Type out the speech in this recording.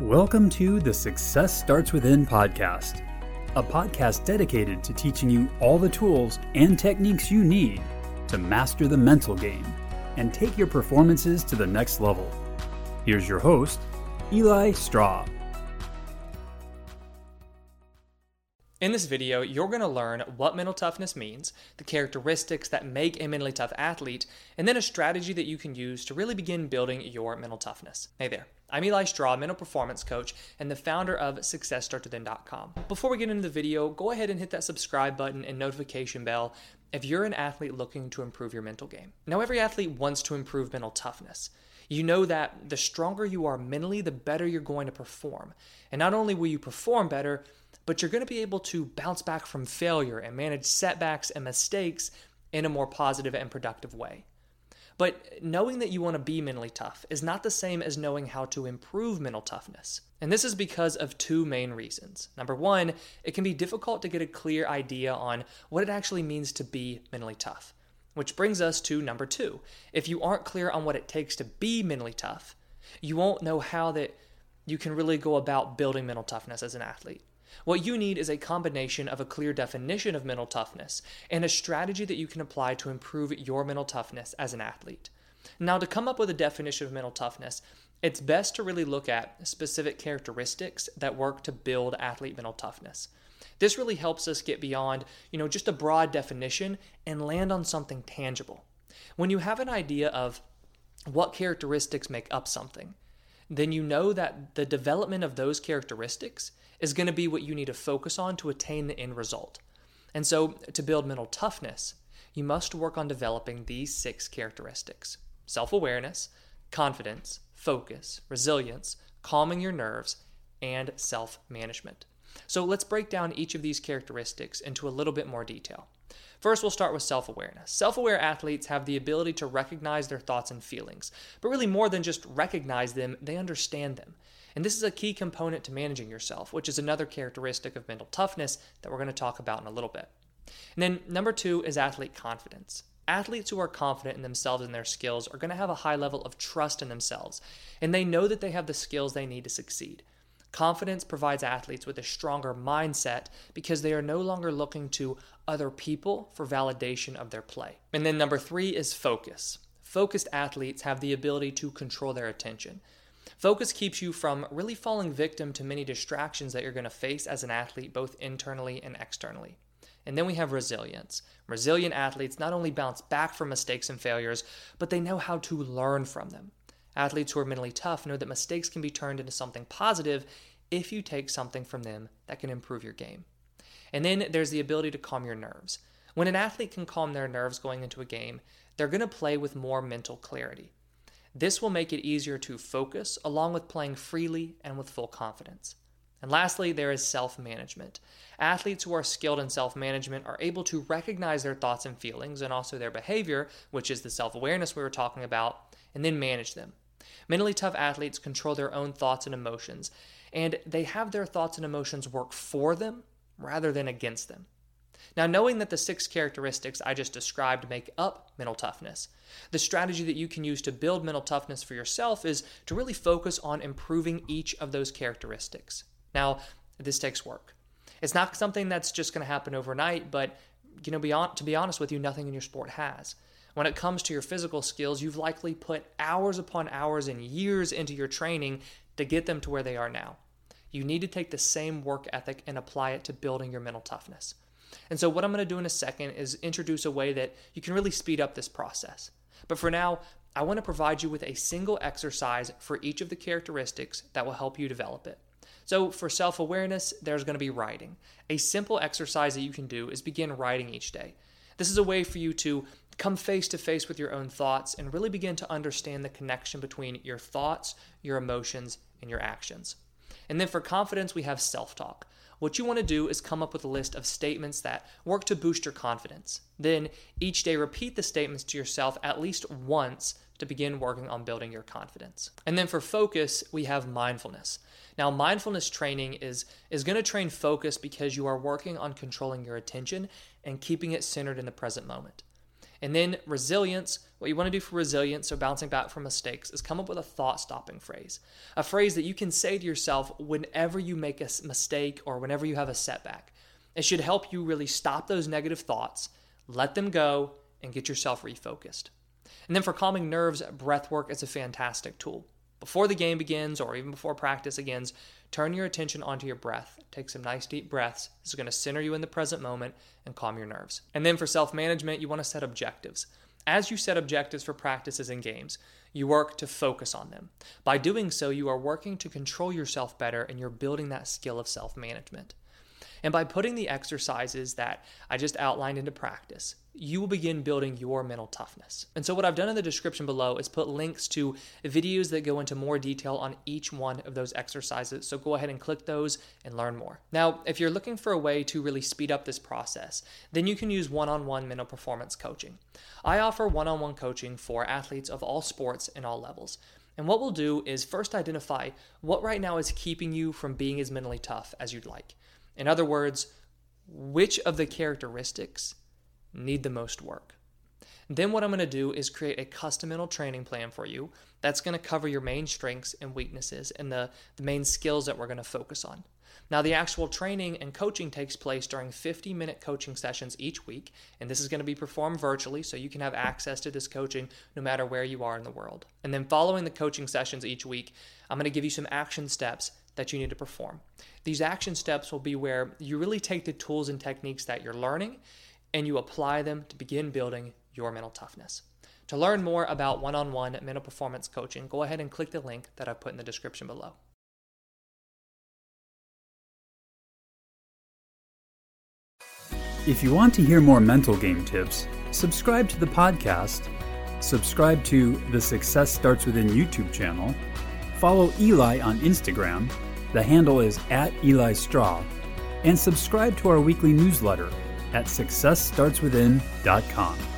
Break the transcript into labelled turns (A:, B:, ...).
A: Welcome to the Success Starts Within podcast, a podcast dedicated to teaching you all the tools and techniques you need to master the mental game and take your performances to the next level. Here's your host, Eli Straw.
B: In this video, you're going to learn what mental toughness means, the characteristics that make a mentally tough athlete, and then a strategy that you can use to really begin building your mental toughness. Hey there. I'm Eli Straw, mental performance coach and the founder of SuccessStartsWithin.com. Before we get into the video, go ahead and hit that subscribe button and notification bell if you're an athlete looking to improve your mental game. Now, every athlete wants to improve mental toughness. You know that the stronger you are mentally, the better you're going to perform. And not only will you perform better, but you're going to be able to bounce back from failure and manage setbacks and mistakes in a more positive and productive way. But knowing that you want to be mentally tough is not the same as knowing how to improve mental toughness. And this is because of two main reasons. Number one, it can be difficult to get a clear idea on what it actually means to be mentally tough. Which brings us to number two. If you aren't clear on what it takes to be mentally tough, you won't know how that you can really go about building mental toughness as an athlete. What you need is a combination of a clear definition of mental toughness and a strategy that you can apply to improve your mental toughness as an athlete. Now, to come up with a definition of mental toughness, it's best to really look at specific characteristics that work to build athlete mental toughness. This really helps us get beyond, you know, just a broad definition and land on something tangible. When you have an idea of what characteristics make up something, then you know that the development of those characteristics is going to be what you need to focus on to attain the end result. And so, to build mental toughness, you must work on developing these six characteristics self awareness, confidence, focus, resilience, calming your nerves, and self management. So, let's break down each of these characteristics into a little bit more detail. First, we'll start with self awareness. Self aware athletes have the ability to recognize their thoughts and feelings, but really more than just recognize them, they understand them. And this is a key component to managing yourself, which is another characteristic of mental toughness that we're going to talk about in a little bit. And then number two is athlete confidence. Athletes who are confident in themselves and their skills are going to have a high level of trust in themselves, and they know that they have the skills they need to succeed. Confidence provides athletes with a stronger mindset because they are no longer looking to other people for validation of their play. And then number three is focus. Focused athletes have the ability to control their attention. Focus keeps you from really falling victim to many distractions that you're going to face as an athlete, both internally and externally. And then we have resilience. Resilient athletes not only bounce back from mistakes and failures, but they know how to learn from them. Athletes who are mentally tough know that mistakes can be turned into something positive if you take something from them that can improve your game. And then there's the ability to calm your nerves. When an athlete can calm their nerves going into a game, they're going to play with more mental clarity. This will make it easier to focus, along with playing freely and with full confidence. And lastly, there is self management. Athletes who are skilled in self management are able to recognize their thoughts and feelings and also their behavior, which is the self awareness we were talking about, and then manage them. Mentally tough athletes control their own thoughts and emotions, and they have their thoughts and emotions work for them rather than against them. Now, knowing that the six characteristics I just described make up mental toughness, the strategy that you can use to build mental toughness for yourself is to really focus on improving each of those characteristics. Now, this takes work. It's not something that's just going to happen overnight, but you know, beyond, to be honest with you, nothing in your sport has. When it comes to your physical skills, you've likely put hours upon hours and years into your training to get them to where they are now. You need to take the same work ethic and apply it to building your mental toughness. And so, what I'm going to do in a second is introduce a way that you can really speed up this process. But for now, I want to provide you with a single exercise for each of the characteristics that will help you develop it. So, for self awareness, there's going to be writing. A simple exercise that you can do is begin writing each day. This is a way for you to come face to face with your own thoughts and really begin to understand the connection between your thoughts, your emotions, and your actions. And then for confidence, we have self talk. What you want to do is come up with a list of statements that work to boost your confidence. Then each day, repeat the statements to yourself at least once to begin working on building your confidence. And then for focus, we have mindfulness. Now, mindfulness training is, is going to train focus because you are working on controlling your attention and keeping it centered in the present moment. And then resilience, what you want to do for resilience, so bouncing back from mistakes, is come up with a thought stopping phrase. A phrase that you can say to yourself whenever you make a mistake or whenever you have a setback. It should help you really stop those negative thoughts, let them go, and get yourself refocused. And then for calming nerves, breath work is a fantastic tool. Before the game begins or even before practice begins, turn your attention onto your breath. Take some nice deep breaths. This is going to center you in the present moment and calm your nerves. And then for self management, you want to set objectives. As you set objectives for practices and games, you work to focus on them. By doing so, you are working to control yourself better and you're building that skill of self management. And by putting the exercises that I just outlined into practice, you will begin building your mental toughness. And so, what I've done in the description below is put links to videos that go into more detail on each one of those exercises. So, go ahead and click those and learn more. Now, if you're looking for a way to really speed up this process, then you can use one on one mental performance coaching. I offer one on one coaching for athletes of all sports and all levels. And what we'll do is first identify what right now is keeping you from being as mentally tough as you'd like. In other words, which of the characteristics need the most work? Then, what I'm going to do is create a custom mental training plan for you that's going to cover your main strengths and weaknesses and the, the main skills that we're going to focus on. Now, the actual training and coaching takes place during 50 minute coaching sessions each week, and this is going to be performed virtually so you can have access to this coaching no matter where you are in the world. And then, following the coaching sessions each week, I'm going to give you some action steps that you need to perform. These action steps will be where you really take the tools and techniques that you're learning and you apply them to begin building your mental toughness. To learn more about one on one mental performance coaching, go ahead and click the link that I've put in the description below.
A: If you want to hear more mental game tips, subscribe to the podcast, subscribe to the Success Starts Within YouTube channel, follow Eli on Instagram, the handle is at Eli Straw, and subscribe to our weekly newsletter at successstartswithin.com.